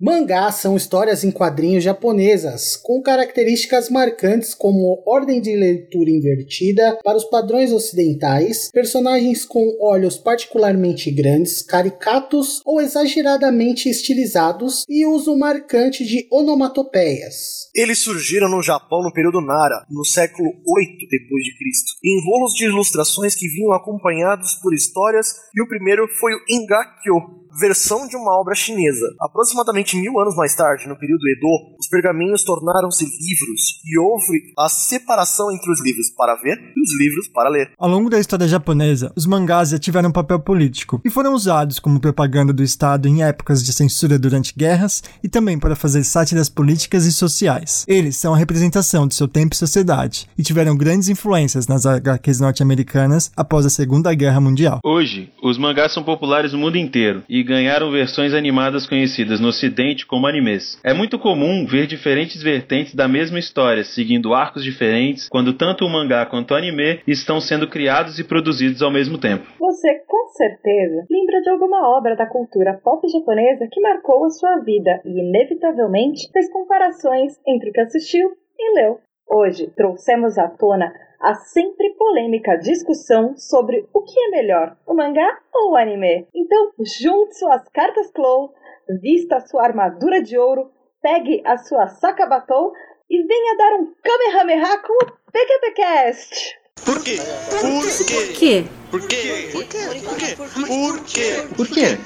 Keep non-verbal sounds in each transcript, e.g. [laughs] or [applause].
Mangás são histórias em quadrinhos japonesas, com características marcantes como ordem de leitura invertida para os padrões ocidentais, personagens com olhos particularmente grandes, caricatos ou exageradamente estilizados e uso marcante de onomatopeias. Eles surgiram no Japão no período Nara, no século 8 depois de Cristo, em rolos de ilustrações que vinham acompanhados por histórias, e o primeiro foi o Engakyo, versão de uma obra chinesa. Aproximadamente mil anos mais tarde, no período Edo, os pergaminhos tornaram-se livros e houve a separação entre os livros para ver e os livros para ler. Ao longo da história japonesa, os mangás já tiveram um papel político e foram usados como propaganda do Estado em épocas de censura durante guerras e também para fazer sátiras políticas e sociais. Eles são a representação de seu tempo e sociedade e tiveram grandes influências nas HQs norte-americanas após a Segunda Guerra Mundial. Hoje, os mangás são populares no mundo inteiro e ganharam versões animadas conhecidas no ocidente como animes. É muito comum ver diferentes vertentes da mesma história, seguindo arcos diferentes, quando tanto o mangá quanto o anime estão sendo criados e produzidos ao mesmo tempo. Você com certeza lembra de alguma obra da cultura pop japonesa que marcou a sua vida e inevitavelmente fez comparações entre o que assistiu e leu. Hoje trouxemos à tona a sempre polêmica discussão sobre o que é melhor, o mangá ou o anime. Então, junte suas cartas Clow, vista sua armadura de ouro, pegue a sua saca batom e venha dar um Kamehameha com o PQPcast! Por quê? Por quê? Por quê? Por quê? Por quê? Por quê? Por quê?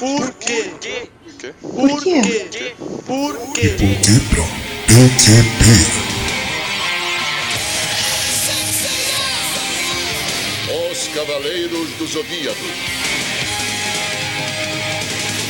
Por quê? Por quê? Por quê? Por quê? PQP. Os Cavaleiros do Zodíaco.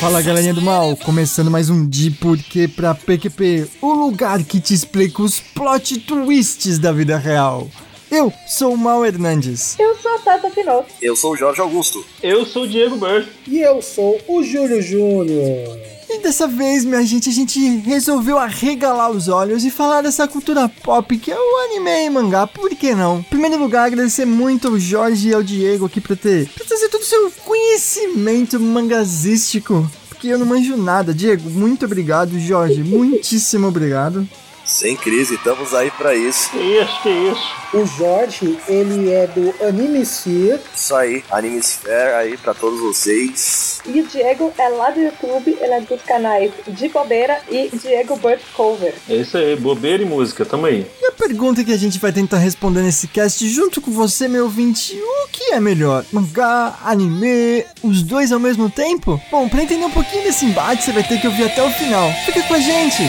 Fala galerinha do mal, começando mais um De Porquê pra PQP, o lugar que te explica os plot twists da vida real. Eu sou o Mal Hernandes. Eu sou a Tata Pinot. Eu sou o Jorge Augusto. Eu sou o Diego Burr. E eu sou o Júlio Júnior. E dessa vez, minha gente, a gente resolveu arregalar os olhos e falar dessa cultura pop que é o anime e mangá, por que não? Em primeiro lugar, agradecer muito ao Jorge e ao Diego aqui pra ter pra trazer todo o seu conhecimento mangazístico. Porque eu não manjo nada. Diego, muito obrigado. Jorge, [laughs] muitíssimo obrigado. Sem crise, estamos aí pra isso. Que isso, que isso. O Jorge, ele é do Anime Sphere. Isso aí, Anime Sphere aí pra todos vocês. E o Diego é lá do YouTube, ele é dos canais de Bobeira e Diego Burt Cover. É isso aí, bobeira e música, tamo aí. E a pergunta que a gente vai tentar responder nesse cast junto com você, meu ouvinte, o que é melhor? Mangá, anime, os dois ao mesmo tempo? Bom, pra entender um pouquinho desse embate, você vai ter que ouvir até o final. Fica com a gente!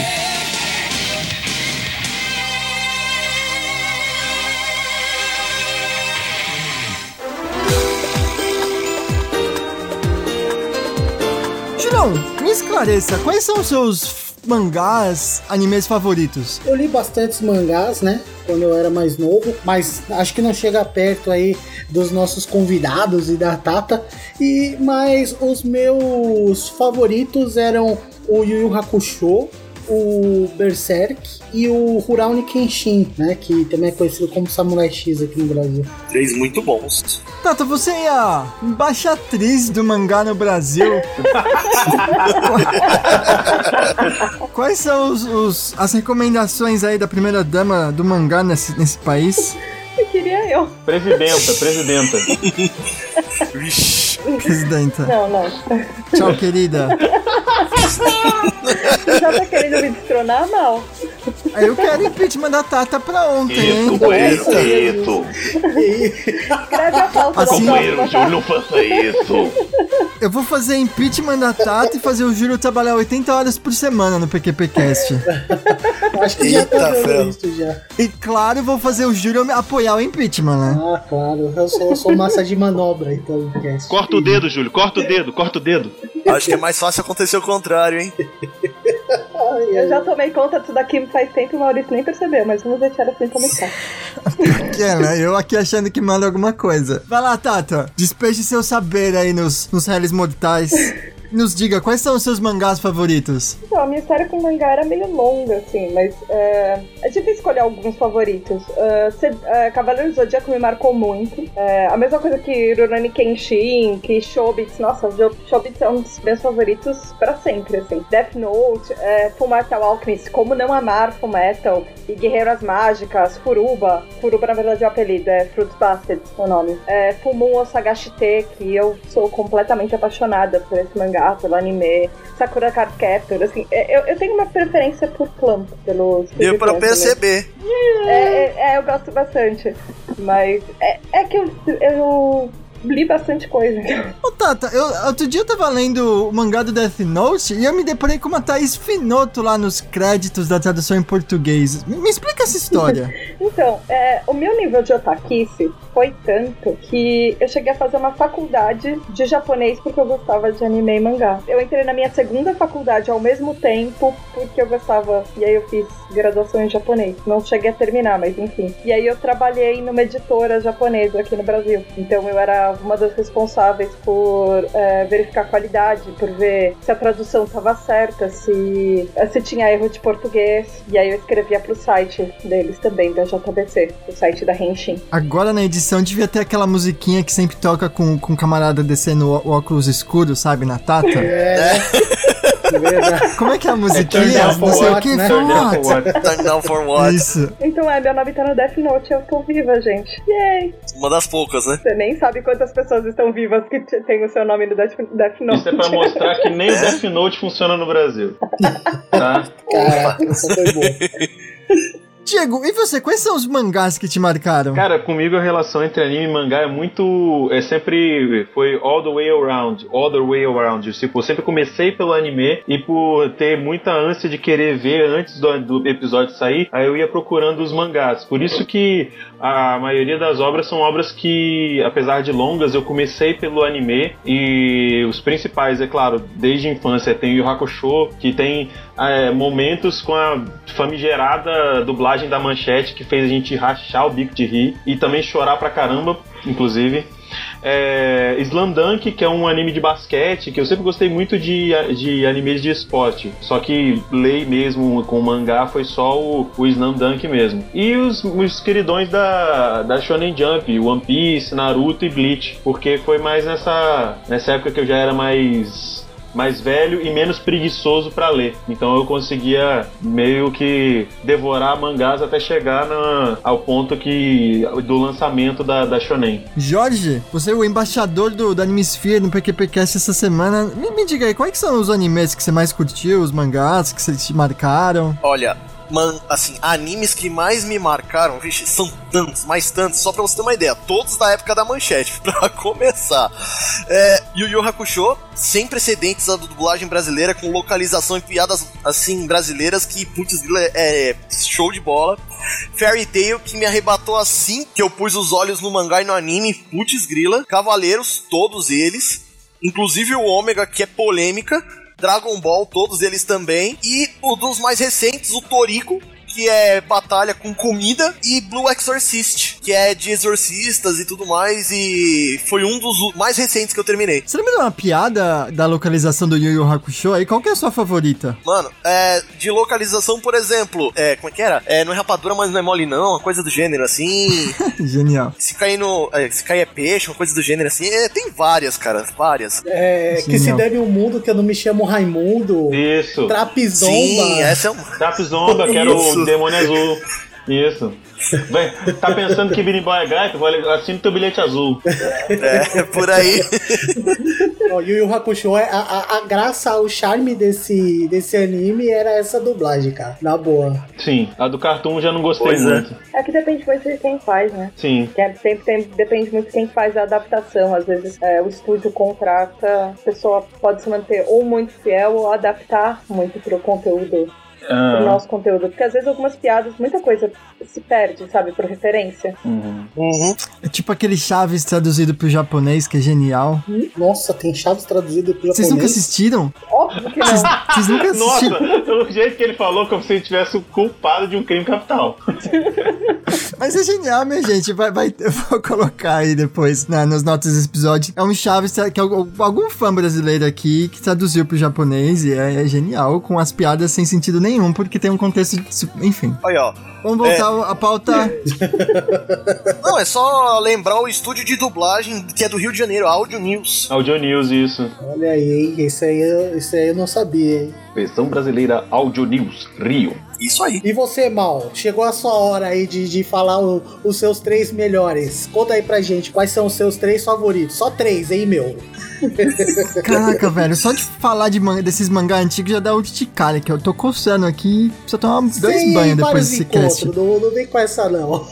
Julião, me esclareça, quais são os seus mangás, animes favoritos? Eu li bastantes mangás, né? Quando eu era mais novo, mas acho que não chega perto aí dos nossos convidados e da Tata. E mas os meus favoritos eram o Yu Yu Hakusho, o Berserk e o Rurouni Kenshin, né? Que também é conhecido como Samurai X aqui no Brasil. Três muito bons. Tata, você é a embaixatriz do mangá no Brasil. [laughs] Quais são os, os- as recomendações aí da primeira dama do mangá nesse, nesse país? Eu queria eu. Presidenta, presidenta. [laughs] Vixe. Presidenta. Não, não. Tchau, querida. Você já tá querendo me destronar? Não. Aí eu quero impeachment da Tata pra ontem, hein? companheiro, isso. Escreve a pauta Assim- próxima, tá? não faça isso. Eu vou fazer impeachment da Tata e fazer o Júlio trabalhar 80 horas por semana no PQPcast. Acho que já tá Eita, dando ferro. isso já. E claro, eu vou fazer o Júlio apoiar o impeachment, né? Ah, claro. Eu sou, eu sou massa de manobra, então. cast. Corta o dedo, Júlio, corta o dedo, corta o dedo. Acho que é mais fácil acontecer o contrário, hein? Eu já tomei conta disso daqui faz tempo e o Maurício nem percebeu, mas vamos deixar assim começar. Que é, né? Eu aqui achando que manda alguma coisa. Vai lá, Tata. Despeje seu saber aí nos, nos réis mortais. Nos diga, quais são os seus mangás favoritos? Então, a minha história com mangá era meio longa, assim, mas é, é difícil escolher alguns favoritos. Uh, Cê- é, Cavaleiro do Zodíaco me marcou muito. É, a mesma coisa que Rurouni Kenshin, que Shobits. Nossa, Shobits é um dos meus favoritos pra sempre, assim. Death Note, é, Fullmetal Alchemist, como não amar Fullmetal, e Guerreiras Mágicas, Furuba. Furuba, na verdade, é o apelido, é Fruits Basket, o nome. É, Full Moon Osagashite, que eu sou completamente apaixonada por esse mangá, pelo anime. Sakura Card Captor, assim, é, eu, eu tenho uma preferência por Clamp, pelos Deu pra né? perceber. É, é, é, eu gosto bastante. Mas é, é que eu, eu li bastante coisa. Então. Ô Tata, eu, outro dia eu tava lendo o mangá do Death Note e eu me deparei com uma Thaís Finoto lá nos créditos da tradução em português. Me, me explica essa história. [laughs] Então, é, o meu nível de otakice foi tanto que eu cheguei a fazer uma faculdade de japonês porque eu gostava de anime e mangá. Eu entrei na minha segunda faculdade ao mesmo tempo porque eu gostava, e aí eu fiz graduação em japonês. Não cheguei a terminar, mas enfim. E aí eu trabalhei numa editora japonesa aqui no Brasil. Então eu era uma das responsáveis por é, verificar a qualidade, por ver se a tradução estava certa, se, se tinha erro de português. E aí eu escrevia pro site deles também, da JBC, o site da Henshin. Agora na edição devia ter aquela musiquinha que sempre toca com, com o camarada descendo o, óculos escuro, sabe, na Tata. É, é. [laughs] Como é que é a Turn musiquinha? for Não sei o que né? for what? Turn down for what? Isso. Então é, meu nome tá no Death Note, eu tô viva, gente. Yay! Uma das poucas, né? Você nem sabe quantas pessoas estão vivas que tem o seu nome no Death, Death Note. Isso é pra mostrar que nem o Death Note funciona no Brasil. [laughs] Tá? Caraca, essa foi boa. [laughs] Diego, e você? Quais são os mangás que te marcaram? Cara, comigo a relação entre anime e mangá é muito. É sempre. Foi all the way around. All the way around. Tipo, eu sempre comecei pelo anime e por ter muita ânsia de querer ver antes do, do episódio sair, aí eu ia procurando os mangás. Por isso que a maioria das obras são obras que, apesar de longas, eu comecei pelo anime e os principais, é claro, desde a infância tem Yu Hakusho, que tem é, momentos com a famigerada dublagem da manchete que fez a gente rachar o bico de rir e também chorar pra caramba, inclusive. É, Slam Dunk, que é um anime de basquete, que eu sempre gostei muito de, de animes de esporte. Só que lei mesmo com mangá foi só o, o Slam Dunk mesmo. E os, os queridões da, da Shonen Jump, One Piece, Naruto e Bleach. Porque foi mais nessa, nessa época que eu já era mais mais velho e menos preguiçoso pra ler. Então eu conseguia meio que devorar mangás até chegar na- ao ponto que do lançamento da, da Shonen. Jorge, você é o embaixador do, do Animesphere no PQPcast essa semana. Me, me diga aí, quais são os animes que você mais curtiu, os mangás que você te marcaram? Olha, man, assim, animes que mais me marcaram, vixe, são tantos, mais tantos, só pra você ter uma ideia, todos da época da manchete, [laughs] pra começar. É, Yu Yu Hakusho, sem precedentes da dublagem brasileira, com localização e piadas, assim, brasileiras, que, putz, é, é show de bola. Fairy Tail, que me arrebatou assim que eu pus os olhos no mangá e no anime, putz grila. Cavaleiros, todos eles. Inclusive o Ômega, que é polêmica. Dragon Ball, todos eles também. E o dos mais recentes, o Toriko, que é batalha com comida, e Blue Exorcist, que é de exorcistas e tudo mais, e foi um dos mais recentes que eu terminei. Você lembra de uma piada da localização do Yu Yu Hakusho aí? Qual que é a sua favorita? Mano, é, de localização, por exemplo, é, como é que era? É, não é rapadura, mas não é mole não, uma coisa do gênero, assim. [laughs] Genial. se cair no. é, se cair é peixe, uma coisa do gênero, assim. É, tem várias, cara, várias. É, que se Genial. dane o mundo, que eu não me chamo Raimundo. Isso. Trapizomba. Sim, essa é uma. Trapzomba, que era Isso. O demônio azul. Isso. Vai, tá pensando que Birimbau é gato? Vou assina teu bilhete azul. É, por aí. Ó, Yu Yu Hakusho, é- a, a, a graça, o charme desse, desse anime era essa dublagem, cara. Na boa. Sim, a do Cartoon já não gostei Pois é. muito. É que depende muito de quem faz, né? Sim. Que é- sempre tem- depende muito de quem faz a adaptação. Às vezes é, o estúdio contrata, a pessoa pode se manter ou muito fiel ou adaptar muito pro conteúdo, pro Ah, nosso conteúdo. Porque às vezes algumas piadas, muita coisa se perde, sabe, por referência. uhum. Uhum. É tipo aquele Chaves traduzido pro japonês, que é genial. Nossa, tem Chaves traduzido pro Vocês nunca japonês. assistiram? Óbvio que Vocês, não. vocês nunca [laughs] assistiram? Nossa, o jeito que ele falou como se ele tivesse o culpado de um crime capital. [laughs] Mas é genial, minha gente. Vai, vai, eu vou colocar aí depois na, nas notas desse episódio. É um Chaves que é algum algum fã brasileiro aqui que traduziu pro japonês e é, é genial, com as piadas sem sentido nenhum, porque tem um contexto. de- Enfim. Olha, ó. Vamos voltar à pauta. [laughs] Não, é só lembrar o estúdio de dublagem que é do Rio de Janeiro, Audio News. Audio News, isso. Olha aí, hein? Esse aí, eu- esse aí eu não sabia, hein? Versão brasileira Audio News, Rio. Isso aí. E você, Mal? Chegou a sua hora aí de, de falar o- os seus três melhores. Conta aí pra gente quais são os seus três favoritos. Só três, hein, meu? [laughs] Caraca, velho, só de falar de manga, desses mangá antigos já dá urticária, que eu tô coçando aqui. Precisa tomar dois banhos depois desse cast. não, não vem com essa, não.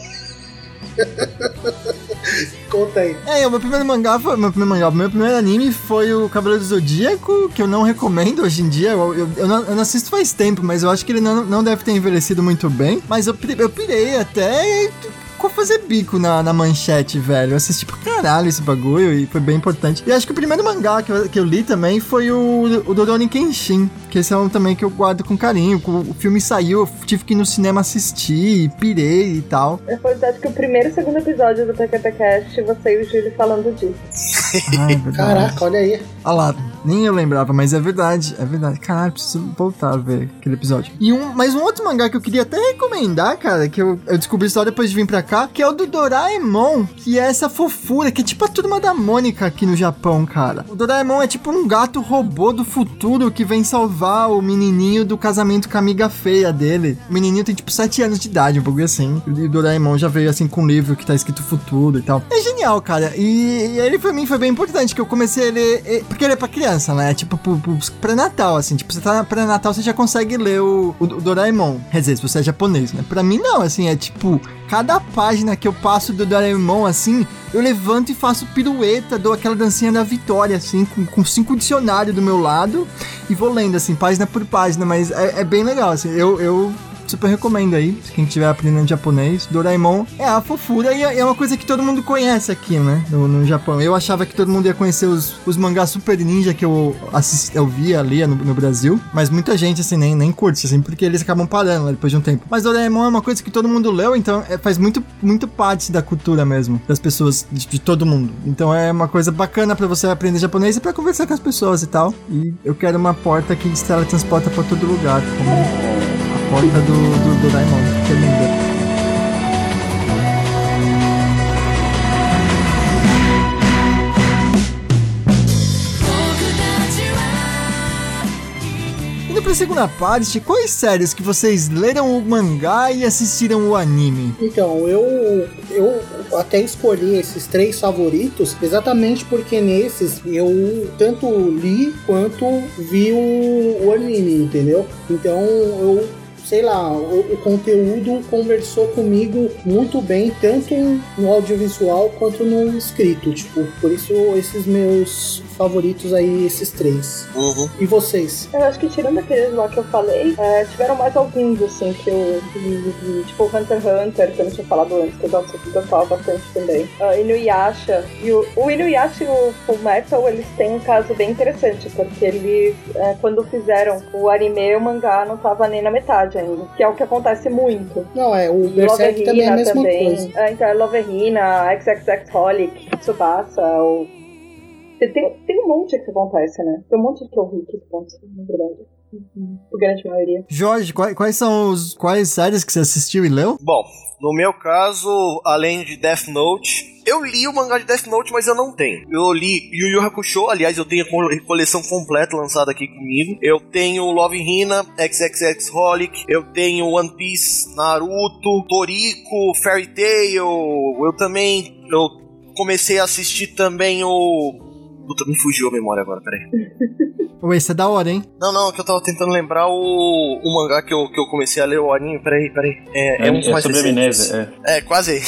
[laughs] Conta aí. É, o meu primeiro mangá foi. Meu primeiro mangá, meu primeiro anime foi o Cavaleiro do Zodíaco, que eu não recomendo hoje em dia. Eu, eu, eu não, eu não assisto faz tempo, mas eu acho que ele não, não deve ter envelhecido muito bem. Mas eu, eu pirei até e ficou fazer bico na, na manchete, velho. Eu assisti pra caralho esse bagulho e foi bem importante. E acho que o primeiro mangá que eu, que eu li também foi o, o Dodoni Kenshin, que esse é um também que eu guardo com carinho. O, filme saiu, eu tive que ir no cinema assistir, pirei e tal. É verdade que o primeiro e segundo episódio do TKTcast, você e o Júlio falando disso. Ai, é [laughs] verdade. Caraca, olha aí. Olha lá, nem eu lembrava, mas é verdade, é verdade. Caralho, preciso voltar a ver aquele episódio. E um, mas um outro mangá que eu queria até recomendar, cara, que eu, eu descobri só depois de vir pra cá, que é o do Doraemon, que é essa fofura, que é tipo a turma da Mônica aqui no Japão, cara. O Doraemon é tipo um gato robô do futuro que vem salvar o menininho do casamento com a amiga feia dele. O menininho tem tipo 7 anos de idade, um pouco assim. E o Doraemon já veio assim com um livro que tá escrito futuro e tal. É genial, cara. E, e ele pra mim foi bem importante, que eu comecei a ler. Porque ele é pra criança, né? Tipo, pro, pro pré-natal, assim. Tipo, você tá na pré-natal, você já consegue ler o, o, o Doraemon. Quer dizer, se você é japonês, né? Pra mim, não, assim, é tipo. Cada página que eu passo do Doraemon, assim, eu levanto e faço pirueta, dou aquela dancinha da vitória, assim, com, com cinco dicionários do meu lado e vou lendo, assim, página por página, mas é, é bem legal, assim, eu, eu super recomendo aí, quem estiver aprendendo japonês, Doraemon é a fofura e é é uma coisa que todo mundo conhece aqui, né, no, no Japão. Eu achava que todo mundo ia conhecer os, os mangás super ninja que eu, assist, eu via, lia no, no Brasil, mas muita gente, assim, nem, nem curte, assim, porque eles acabam parando né, depois de um tempo. Mas Doraemon é uma coisa que todo mundo leu, então é- faz muito, muito parte da cultura mesmo, das pessoas, de, de todo mundo. Então é uma coisa bacana pra você aprender japonês e pra conversar com as pessoas e tal. E eu quero uma porta que se teletransporta pra todo lugar, como a porta do, do Doraemon, que é linda. Indo pra segunda parte, quais séries que vocês leram o mangá e assistiram o anime? Então, eu, eu até escolhi esses três favoritos exatamente porque nesses eu tanto li quanto vi o, o anime, entendeu? Então eu. Sei lá, o, o conteúdo conversou comigo muito bem, tanto no audiovisual quanto no escrito. Tipo, por isso esses meus favoritos aí, esses três. Uhum. E vocês? Eu acho que tirando aqueles lá que eu falei, é, tiveram mais alguns, assim, que eu. de- Tipo Hunter x Hunter, que eu não tinha falado antes, que eu gosto- que eu gostava bastante também. Uh, Inuyasha. E o, o Inuyasha e o Full Metal, eles têm um caso bem interessante, porque eles, é, quando fizeram o anime, o mangá não tava nem na metade ainda. Que é o que acontece muito. Não, é, o Berserk também é a mesma coisa. É, então, é Loverina, XXX Holic, Tsubasa, o... Tem, tem, tem um monte que acontece, né? Tem um monte que eu vi que acontece, na verdade. A grande maioria. Jorge, quais, quais são os quais séries que você assistiu e leu? Bom, no meu caso, além de Death Note, eu li o mangá de Death Note, mas eu não tenho. Eu li Yu Yu Hakusho, aliás, eu tenho a co- coleção completa lançada aqui comigo. Eu tenho Love Hina, XXX Holic, eu tenho One Piece, Naruto, Toriko, Fairy Tail. Eu também eu comecei a assistir também o Puta, me fugiu a memória agora, peraí. [laughs] Ué, isso é da hora, hein? Não, não, que eu tava tentando lembrar o, o mangá que eu, que eu comecei a ler o anime. Peraí, peraí. É, é, um dos mais sobre amnésia, é. É, quase aí.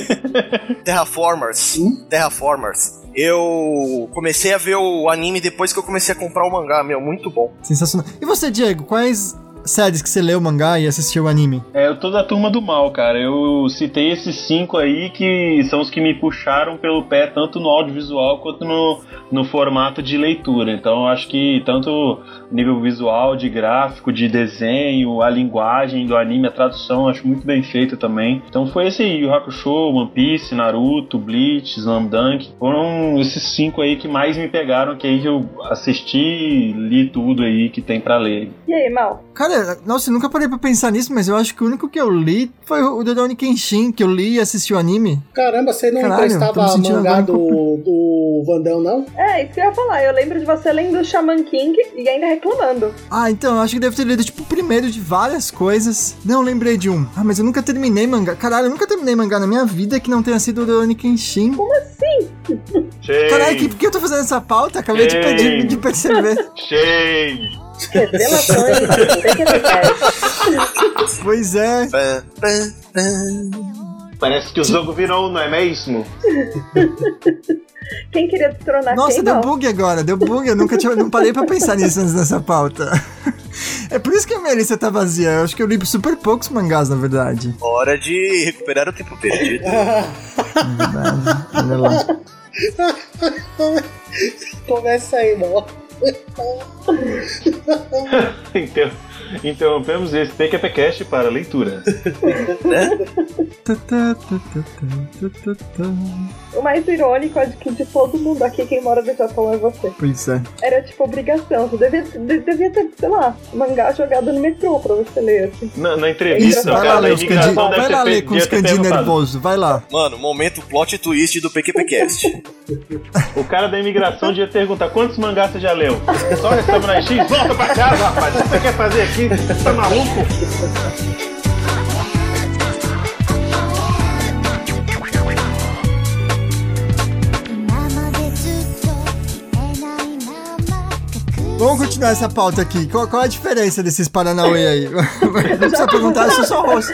[laughs] Terraformers. Terraformers. Eu comecei a ver o anime depois que eu comecei a comprar o mangá, meu, muito bom. Sensacional. E você, Diego, quais séries que você leu o mangá e assistiu o anime? É, eu tô da turma do mal, cara. Eu citei esses cinco aí que são os que me puxaram pelo pé, tanto no audiovisual quanto no, no formato de leitura. Então eu acho que tanto nível visual, de gráfico, de desenho, a linguagem do anime, a tradução, acho muito bem feita também. Então foi esse aí, o Hakusho, One Piece, Naruto, Bleach, Slam Dunk. Foram esses cinco aí que mais me pegaram, que aí eu assisti, li tudo aí que tem para ler. E aí, Mal? Cara, nossa, eu nunca parei pra pensar nisso, mas eu acho que o único que eu li foi o Rurouni Kenshin, que eu li e assisti o anime. Caramba, você não Caralho, emprestava mangá do, do Vandão, não? É, isso que eu ia falar. Eu lembro de você lendo Shaman King e ainda reclamando. Ah, então, eu acho que deve ter lido, tipo, o primeiro de várias coisas. Não, lembrei de um. Ah, mas eu nunca terminei mangá. Caralho, eu nunca terminei mangá na minha vida que não tenha sido o Rurouni Kenshin. Como assim? Caralho, que, por que eu tô fazendo essa pauta? Acabei de, de, de perceber. Shame! Revelações pois é. Parece que o jogo virou, não é mesmo? Quem queria destronar Nossa, quem deu não? bug agora, deu bug. Eu nunca tinha, não parei pra pensar nisso antes dessa pauta. É por isso que a minha lista tá vazia. Eu acho que eu li super poucos mangás, na verdade. Hora de recuperar o tempo perdido. Verdade. Olha lá. Começa aí, não. [laughs] Então, interrompemos esse TQPcast para leitura. [laughs] O mais irônico é de que de todo mundo aqui, quem mora no Japão é você. Pois é. Era tipo obrigação. Você devia, de- devia ter, sei lá, mangá jogado no metrô pra você ler. Assim. Na, na entrevista, Isso, vai cara, lá candi... Vai lá ler com os perguntado. nervosos, vai lá. Mano, momento plot twist do PQPcast. [laughs] O cara da imigração devia perguntar quantos mangás você já leu? Só Samurai X? Volta pra casa, rapaz! O que você quer fazer aqui? Você tá maluco? Vamos continuar essa pauta aqui. Qual, qual a diferença desses Paranauê aí? Não [laughs] precisa perguntar, eu sou só host.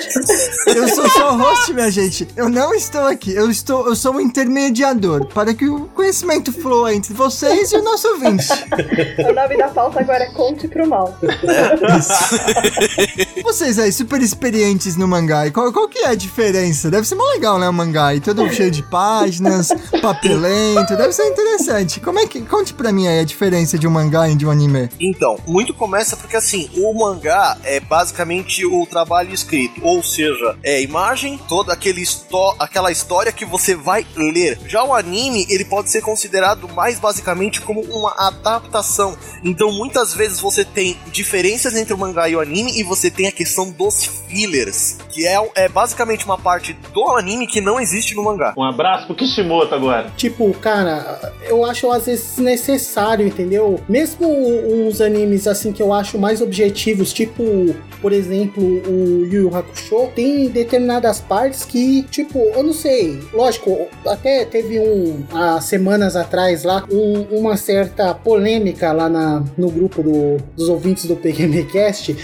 Eu sou só host, minha gente. Eu não estou aqui. Eu estou, eu sou um intermediador para que o conhecimento flua entre vocês e o nosso ouvinte. O nome da pauta agora é Conte pro Mal. Vocês aí, super experientes no mangá, e qual, qual que é a diferença? Deve ser mó legal, né, o mangá? E todo cheio de páginas, papelento, deve ser interessante. Como é que... Conte pra mim aí a diferença de um mangá e de um anime. Então, muito começa porque assim, o mangá é basicamente o trabalho escrito, ou seja, é a imagem, toda aquele aquela história que você vai ler. Já o anime, ele pode ser considerado mais basicamente como uma adaptação. Então, muitas vezes você tem diferenças entre o mangá e o anime e você tem a questão dos fillers, que é, é basicamente uma parte do anime que não existe no mangá. Um abraço pro Kishimoto agora. Tipo, cara, eu acho às vezes necessário, entendeu? Mesmo uns animes assim que eu acho mais objetivos, tipo, por exemplo, o Yu Yu Hakusho, tem determinadas partes que, tipo, eu não sei, lógico, até teve um, há semanas atrás lá, um- uma certa polêmica lá na, no grupo do- dos ouvintes do PGMcast,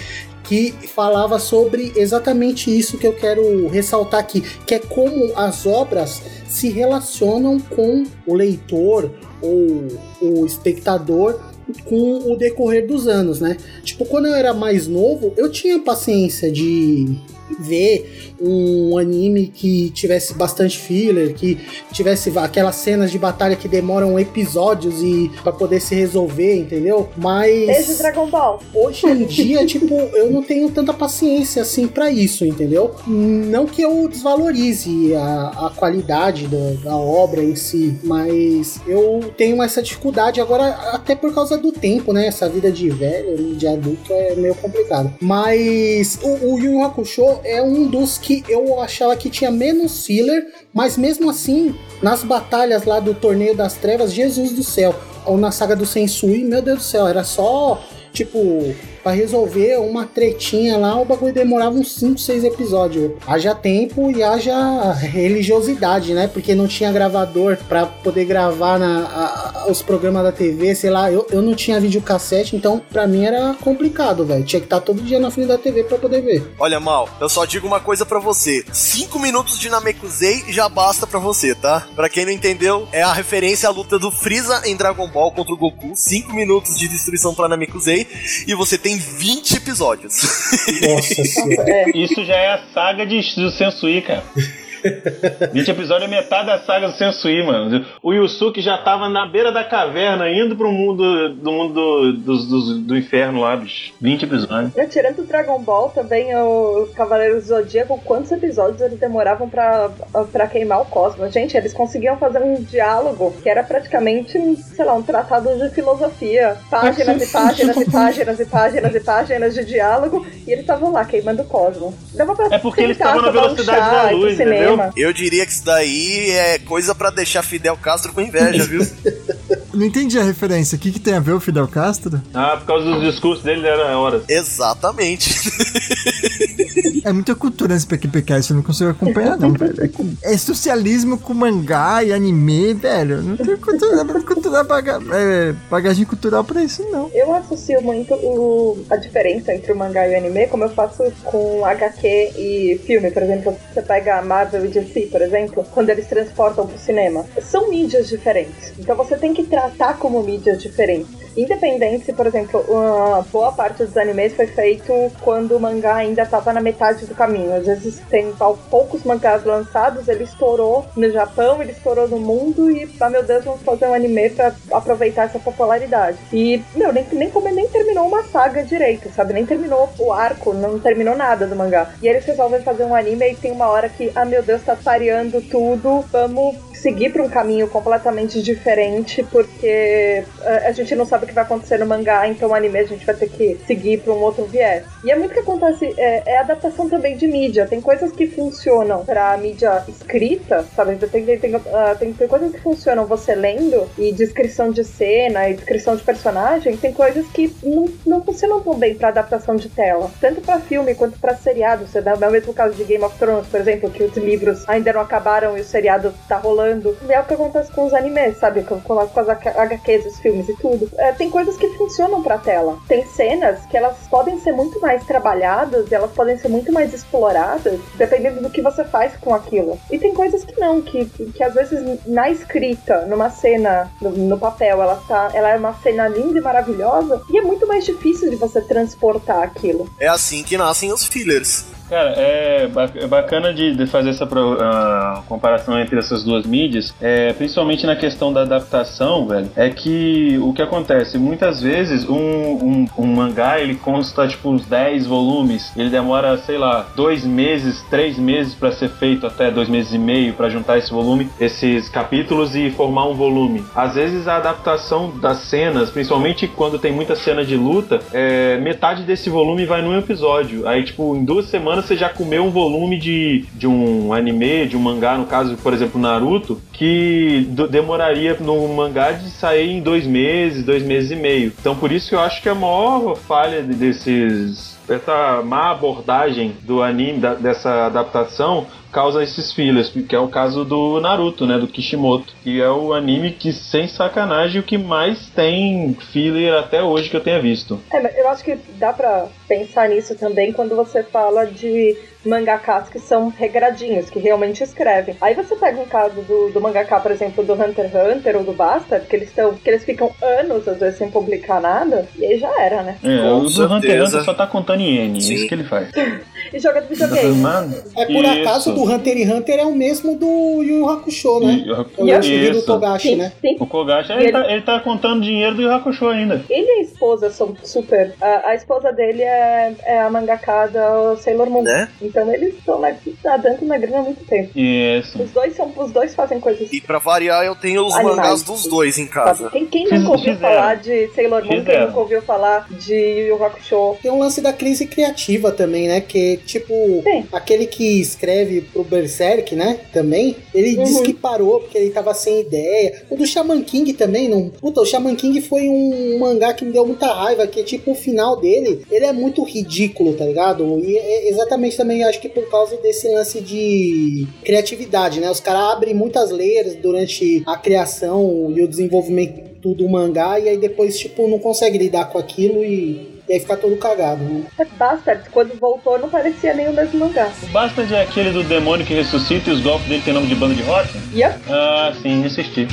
que falava sobre exatamente isso que eu quero ressaltar aqui, que é como as obras se relacionam com o leitor ou o espectador com o decorrer dos anos, né? Tipo, quando eu era mais novo, eu tinha paciência de ver um anime que tivesse bastante filler, que tivesse aquelas cenas de batalha que demoram episódios e para poder se resolver, entendeu? Mas Beijo, Dragon Ball. hoje em dia, [laughs] tipo, eu não tenho tanta paciência assim pra isso, entendeu? Não que eu desvalorize a, a qualidade da, da obra em si, mas eu tenho essa dificuldade agora, até por causa do tempo, né? Essa vida de velho, de adulto é meio complicado. Mas o, o Yu Yu Hakusho é um dos que eu achava que tinha menos filler, mas mesmo assim, nas batalhas lá do Torneio das Trevas, Jesus do céu, ou na saga do Sensui, meu Deus do céu, era só tipo, pra resolver uma tretinha lá, o bagulho demorava uns 5, 6 episódios. Haja tempo e haja religiosidade, né? Porque não tinha gravador pra poder gravar na, a- os programas da TV, sei lá. Eu, eu não tinha videocassete, então pra mim era complicado, velho. Tinha que estar todo dia na frente da TV pra poder ver. Olha, Mal, eu só digo uma coisa pra você. Cinco minutos de Namekusei já basta pra você, tá? Pra quem não entendeu, é a referência à luta do Freeza em Dragon Ball contra o Goku. Cinco minutos de destruição pra Namekusei. E você tem tem 20 episódios. Nossa [laughs] senhora. É, Isso já é a saga de, do Sensui, cara. [laughs] 20 episódios é metade da saga do Sensui, mano. O Yusuke já tava na beira da caverna, indo pro mundo do mundo do, do, do, do inferno lá, bicho. 20 episódios. né, tirando o Dragon Ball, também o Cavaleiros do Zodíaco, quantos episódios eles demoravam pra, pra queimar o cosmos? Gente, eles conseguiam fazer um diálogo que era praticamente, um, sei lá, um tratado de filosofia. Páginas e páginas e páginas e páginas e páginas de diálogo, e eles estavam lá queimando o cosmos. Dava pra É porque eles estavam na um velocidade chá, da luz, entendeu? Cinema. Eu diria que isso daí é coisa pra deixar Fidel Castro com inveja, viu? [laughs] Não entendi a referência. O que, que tem a ver o Fidel Castro? Ah, por causa dos discursos dele era horas. Exatamente. É muita cultura nesse PQPcast, eu não consigo acompanhar, não, velho. É, é socialismo com mangá e anime, velho. Não tem cultura, cultura baga, é, bagagem cultural pra isso, não. Eu associo muito o- a diferença entre o mangá e o anime, como eu faço com HQ e filme, por exemplo. Você pega a Marvel e DC, por exemplo, quando eles transportam pro cinema. São mídias diferentes. Então você tem que tratar como mídias diferentes. Independente por exemplo, boa parte dos animes foi feito quando o mangá ainda estava na metade do caminho. Às vezes tem poucos mangás lançados, ele estourou no Japão, ele estourou no mundo e, ah meu Deus, vamos fazer um anime pra aproveitar essa popularidade. E, meu, nem, nem nem terminou uma saga direito, sabe? Nem terminou o arco, não terminou nada do mangá. E eles resolvem fazer um anime e tem uma hora que, ah meu Deus, tá pareando tudo, vamos seguir para um caminho completamente diferente, porque uh, a gente não sabe o que vai acontecer no mangá, então o anime a gente vai ter que seguir para um outro viés. E é muito que acontece, é, é adaptação também de mídia. Tem coisas que funcionam para mídia escrita, sabe? Tem, tem, tem, uh, tem, tem coisas que funcionam você lendo, e descrição de cena, e descrição de personagem, tem coisas que não, não funcionam tão bem para adaptação de tela. Tanto para filme quanto para seriado. Você dá o mesmo caso de Game of Thrones, por exemplo, que os livros ainda não acabaram e o seriado tá rolando. É o que acontece com os animes, sabe? Com, com, com as HQs, os filmes e tudo. É, tem coisas que funcionam pra tela. Tem cenas que elas podem ser muito mais trabalhadas elas podem ser muito mais exploradas, dependendo do que você faz com aquilo. E tem coisas que não, que, que, que às vezes na escrita, numa cena, no, no, papel, ela, tá, ela é uma cena linda e maravilhosa, e é muito mais difícil de você transportar aquilo. É assim que nascem os fillers. Cara, é, é bacana de, fazer essa comparação entre essas duas mídias, é, principalmente na questão da adaptação, velho. É que o que acontece, muitas vezes um, um, um mangá ele consta tipo uns 10 volumes, ele demora, sei lá, dois meses, três meses para ser feito, até dois meses e meio para juntar esse volume, esses capítulos e formar um volume. Às vezes a adaptação das cenas, principalmente quando tem muita cena de luta, é, metade desse volume vai num episódio. Aí, tipo, em duas semanas você já comeu um volume de, de um anime, de um mangá, no caso, por exemplo, Naruto, que demoraria no mangá de sair em dois meses, dois meses e meio. Então por isso eu acho que a maior falha desses. essa má abordagem do anime, da, dessa adaptação, causa esses fillers, que é o caso do Naruto, né, do Kishimoto, que é o anime que, sem sacanagem, o que mais tem filler até hoje que eu tenha visto. É, mas eu acho que dá pra pensar nisso também quando você fala de mangakas que são regradinhos, que realmente escrevem. Aí você pega um caso do, do mangaká, por exemplo, do Hunter x Hunter ou do Bastard, que eles estão, que eles ficam anos às vezes sem publicar nada, e aí já era, né? É, o do Hunter x Hunter só tá contando em N, é isso que ele faz. [laughs] e joga de videogame. É por isso. acaso do Hunter x Hunter é o mesmo do Yu Hakusho, né? E, é o Yoshihiro do Togashi, sim, né? Sim. O Kogashi, ele, ele... Tá, ele tá contando dinheiro do Yu Hakusho ainda. Ele e a esposa são super. A, a esposa dele é, é a mangaka da Sailor Moon. Né? Então eles estão nadando na grana há muito tempo. Isso. Os dois, são, os dois fazem coisas. E pra variar, eu tenho os Animais. mangás dos dois em casa. Quem, quem nunca ouviu Fizeram. falar de Sailor Moon? Quem Fizeram. nunca ouviu falar de Yu Yu Hakusho? Tem um lance da crise criativa também, né? Que, tipo, Sim. aquele que escreve pro Berserk, né? Também, ele Uhum. disse que parou porque ele tava sem ideia. O do Shaman King também, não. Puta, o Shaman King foi um mangá que me deu muita raiva, que, tipo, o final dele, ele é muito ridículo, tá ligado? E é exatamente também, acho que por causa desse lance de criatividade, né? Os caras abrem muitas layers durante a criação e o desenvolvimento do mangá, e aí depois, tipo, não consegue lidar com aquilo e. E aí fica todo cagado, né? Bastard, quando voltou, não parecia nem o mesmo mangá. O Bastard é aquele do demônio que ressuscita e os golpes dele tem nome de banda de rock? Yep. Ah, sim, assisti.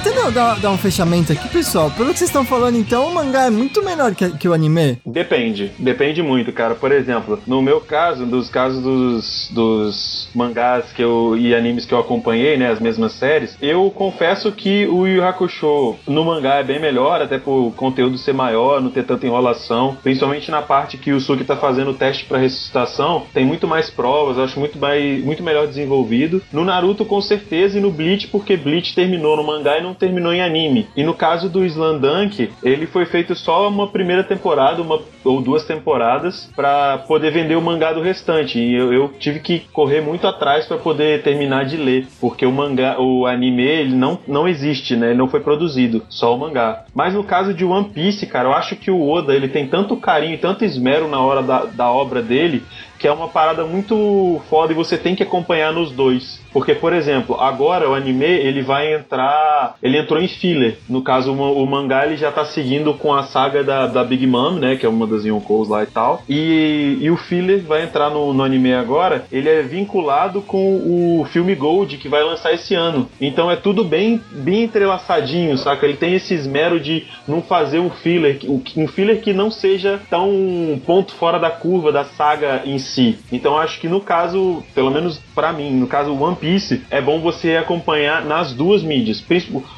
Tentando dar, dar um fechamento aqui, pessoal. Pelo que vocês estão falando, então, o mangá é muito melhor que, que o anime. Depende, depende muito, cara. Por exemplo, no meu caso, dos casos dos, dos mangás que eu e animes que eu acompanhei, né, as mesmas séries, eu confesso que o Yu Hakusho no mangá é bem melhor, até por conteúdo ser maior, não ter tanta enrolação, principalmente na parte que o Suki tá fazendo o teste para ressuscitação, tem muito mais provas, acho muito mais muito melhor desenvolvido. No Naruto com certeza e no Bleach porque Bleach terminou no mangá não terminou em anime. E no caso do Slandunk, ele foi feito só uma primeira temporada, uma ou duas temporadas para poder vender o mangá do restante. E eu, eu tive que correr muito atrás para poder terminar de ler, porque o mangá, o anime, ele não, não existe, né? Ele não foi produzido, só o mangá. Mas no caso de One Piece, cara, eu acho que o Oda ele tem tanto carinho, tanto esmero na hora da, da obra dele, que é uma parada muito foda e você tem que acompanhar nos dois. Porque, por exemplo, agora o anime ele vai entrar. Ele entrou em filler. No caso, o, o mangá ele já tá seguindo com a saga da, da Big Mom, né? Que é uma das Yonkous lá e tal. E, e o filler vai entrar no, no anime agora. Ele é vinculado com o filme Gold que vai lançar esse ano. Então é tudo bem, bem entrelaçadinho, saca? Ele tem esse esmero de não fazer um filler, um filler que não seja tão ponto fora da curva da saga em si. Então acho que no caso, pelo menos para mim, no caso One Piece, é bom você acompanhar nas duas mídias.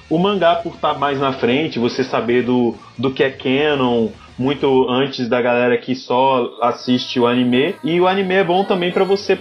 O mangá por estar mais na frente, você saber do, do que é canon, muito antes da galera que só assiste o anime. E o anime é bom também para você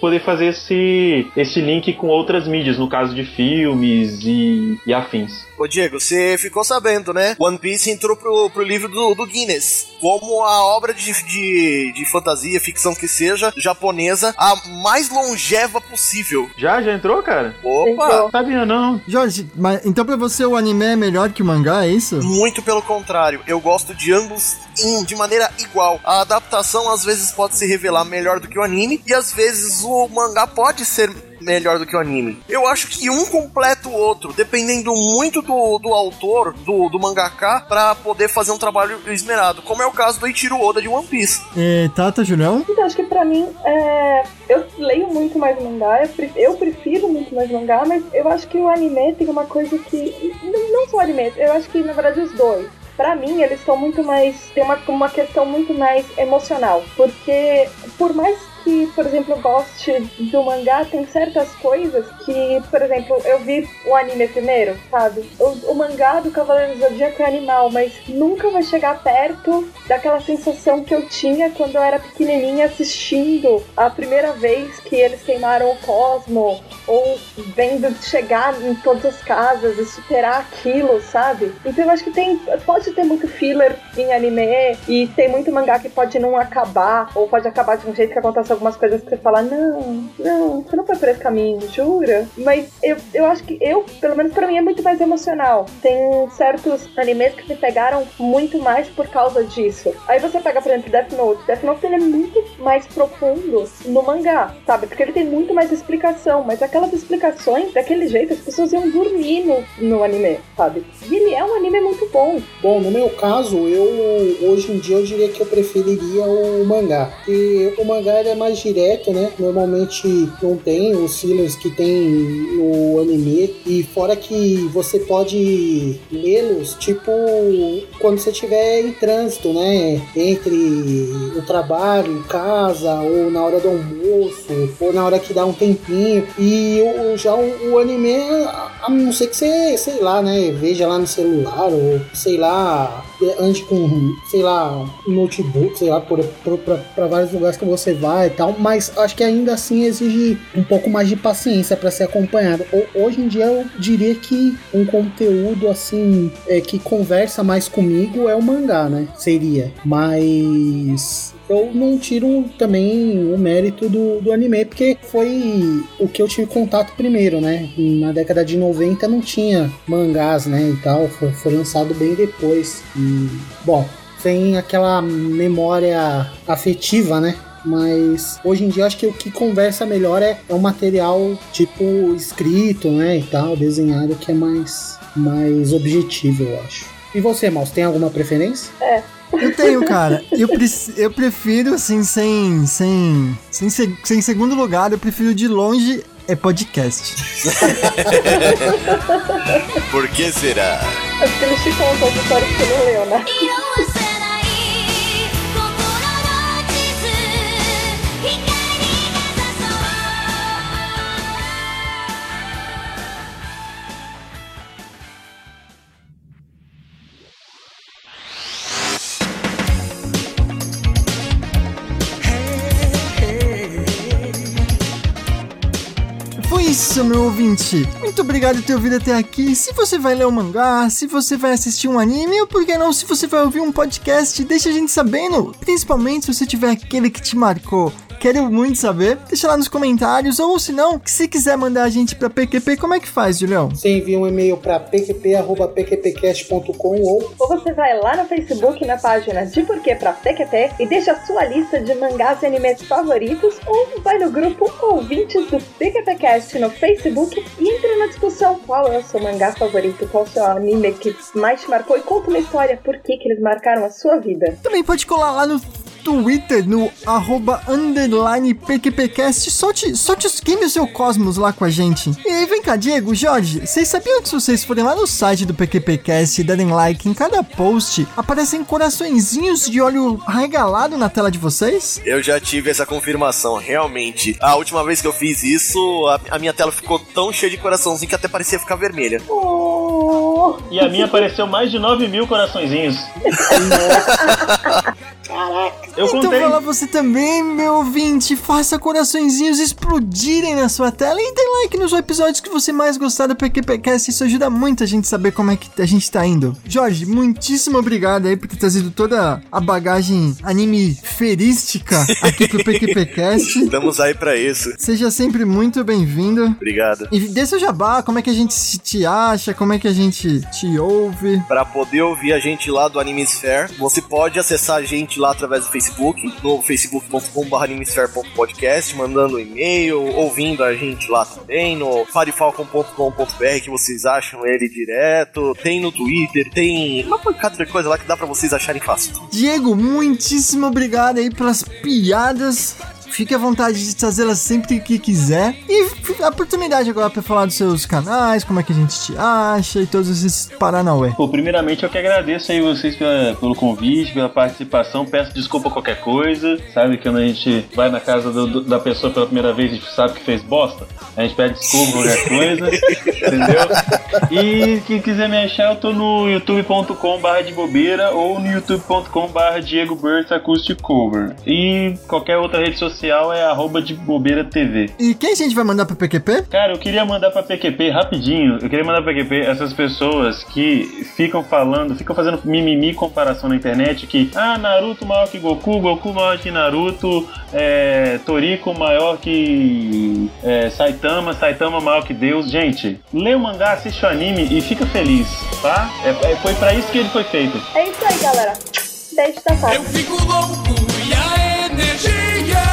poder fazer esse, esse link com outras mídias, no caso de filmes e, e afins. Ô Diego, você ficou sabendo, né? One Piece entrou pro, pro livro do, do Guinness como a obra de, de, de, fantasia, ficção que seja, japonesa, a mais longeva possível. Já? Já entrou, cara? Opa! Sabia não. Jorge, mas então pra você o anime é melhor que o mangá, é isso? Muito pelo contrário. Eu gosto de ambos de maneira igual. A adaptação às vezes pode se revelar melhor do que o anime, e às vezes o mangá pode ser melhor do que o anime. Eu acho que um completa o outro, dependendo muito do, do autor, do, do mangaka, para poder fazer um trabalho esmerado, como é o caso do Eiichiro Oda de One Piece. É, Tata, Julião? Então, acho que pra mim, é... eu leio muito mais mangá, eu prefiro muito mais mangá, mas eu acho que o anime tem uma coisa que. Não só o anime, eu acho que na verdade os dois para mim, eles estão muito mais. tem uma, uma questão muito mais emocional. Porque, por mais que, por exemplo, goste do mangá, tem certas coisas que, por exemplo, eu vi o anime primeiro, sabe? O, o mangá do Cavaleiro do Zodíaco é animal, mas nunca vai chegar perto daquela sensação que eu tinha quando eu era pequenininha assistindo a primeira vez que eles queimaram o Cosmo, ou vendo chegar em todas as casas e superar aquilo, sabe? Então eu acho que tem. Pode ter muito filler em anime e tem muito mangá que pode não acabar, ou pode acabar de um jeito que acontece algumas coisas que você fala, não, não, você não foi por esse caminho, jura? Mas eu, eu acho que eu, pelo menos pra mim, é muito mais emocional. Tem certos animes que me pegaram muito mais por causa disso. Aí você pega, por exemplo, Death Note. Death Note ele é muito mais profundo no mangá, sabe? Porque ele tem muito mais explicação, mas aquelas explicações, daquele jeito, as pessoas iam dormir no, no anime, sabe? E ele é um anime muito bom. Bom, no meu caso, eu hoje em dia eu diria que eu preferiria o mangá. Porque o mangá é mais direto, né? Normalmente não tem os fillers que tem no anime. E fora que você pode lê-los, tipo, quando você estiver em trânsito, né? Entre o trabalho, casa, ou na hora do almoço, ou na hora que dá um tempinho. E o, já o, o anime, a não ser que você, sei lá, né? Veja lá no celular, ou sei lá, ande com, sei lá, um notebook, sei lá, para vários lugares que você vai e tal, mas acho que ainda assim exige um pouco mais de paciência para ser acompanhado. Hoje em dia eu diria que um conteúdo assim é, que conversa mais comigo é o mangá, né? Seria, mas eu não tiro também o mérito do, do anime, porque foi o que eu tive contato primeiro, né? Na década de 90 não tinha mangás, né? E tal, foi, foi lançado bem depois. E, bom, tem aquela memória afetiva, né? Mas hoje em dia acho que o que conversa melhor é, é um material tipo escrito, né? E tal, desenhado, que é mais, mais objetivo, eu acho. E você, Maus, tem alguma preferência? É, eu tenho, cara. [laughs] Eu, pre eu prefiro, assim, sem, sem, sem, sem segundo lugar, eu prefiro de longe é podcast. [laughs] Por que será? É porque eles te contam as histórias que você não leu, né? Isso, meu ouvinte. Muito obrigado por ter ouvido até aqui. Se você vai ler um mangá, se você vai assistir um anime, ou por que não, se você vai ouvir um podcast, deixa a gente sabendo. Principalmente se você tiver aquele que te marcou. Quero muito saber. Deixa lá nos comentários. Ou se não, se quiser mandar a gente pra PQP, como é que faz, Julião? Você envia um e-mail para pqp.pqpcast.com ou Ou você vai lá no Facebook na página de Porquê pra PQP e deixa a sua lista de mangás e animes favoritos, ou vai no grupo Ouvintes do PQPcast no Facebook e entra na discussão qual é o seu mangá favorito, qual é o seu anime que mais te marcou e conta uma história por que, que eles marcaram a sua vida. Também pode colar lá no Twitter, no arroba underline PQPcast. Solte, solte os queime o seu cosmos lá com a gente. E aí, vem cá, Diego, Jorge, vocês sabiam que se vocês forem lá no site do PQPcast e derem like em cada post, aparecem coraçõezinhos de óleo regalado na tela de vocês? Eu já tive essa confirmação, realmente. A última vez que eu fiz isso, a, a minha tela ficou tão cheia de coraçãozinho que até parecia ficar vermelha. Oh, E a minha apareceu mais de 9 mil coraçõezinhos. [laughs] Eu então contei. vai lá você também, meu ouvinte, faça coraçõezinhos explodirem na sua tela e dê like nos episódios que você mais gostar do PQPcast, isso ajuda muito a gente saber como é que a gente tá indo. Jorge, muitíssimo obrigado aí por ter trazido toda a bagagem anime ferística aqui pro PQPcast. [laughs] Estamos aí pra isso. Seja sempre muito bem-vindo. Obrigado. E dê seu jabá, como é que a gente te acha, como é que a gente te ouve. Para poder ouvir a gente lá do Animesphere, você pode acessar a gente lá através do Facebook, no facebook.com.br animesphere.podcast, mandando um e-mail, ouvindo a gente lá também, no farifalcon.com.br, que vocês acham ele direto, tem no Twitter, tem uma pancada de coisa lá que dá pra vocês acharem fácil. Diego, muitíssimo obrigado aí pelas piadas. Fique à vontade de trazê-las sempre que quiser. E a oportunidade agora pra falar dos seus canais, como é que a gente te acha e todos esses paranauê. Pô, primeiramente eu que agradeço aí vocês pela- pelo convite, pela participação. Peço desculpa qualquer coisa. Sabe que quando a gente vai na casa do- do- da pessoa pela primeira vez, a gente sabe que fez bosta. A gente pede desculpa qualquer coisa. [laughs] entendeu? E quem quiser me achar, eu tô no youtube.com/barra de bobeira ou no youtube.com/barra Diego Acoustic Cover. E qualquer outra rede social é arroba de bobeira TV. E quem a gente vai mandar pro PQP? Cara, eu queria mandar pra PQP rapidinho. Eu queria mandar pra PQP essas pessoas que ficam falando, ficam fazendo mimimi comparação na internet que ah, Naruto maior que Goku, Goku maior que Naruto, é, Toriko maior que é, Saitama, Saitama maior que Deus. Gente, lê o mangá, assiste o anime e fica feliz, tá? É- é- foi pra isso que ele foi feito. é isso aí, galera. Beijo da tarde. Eu fico louco e a energia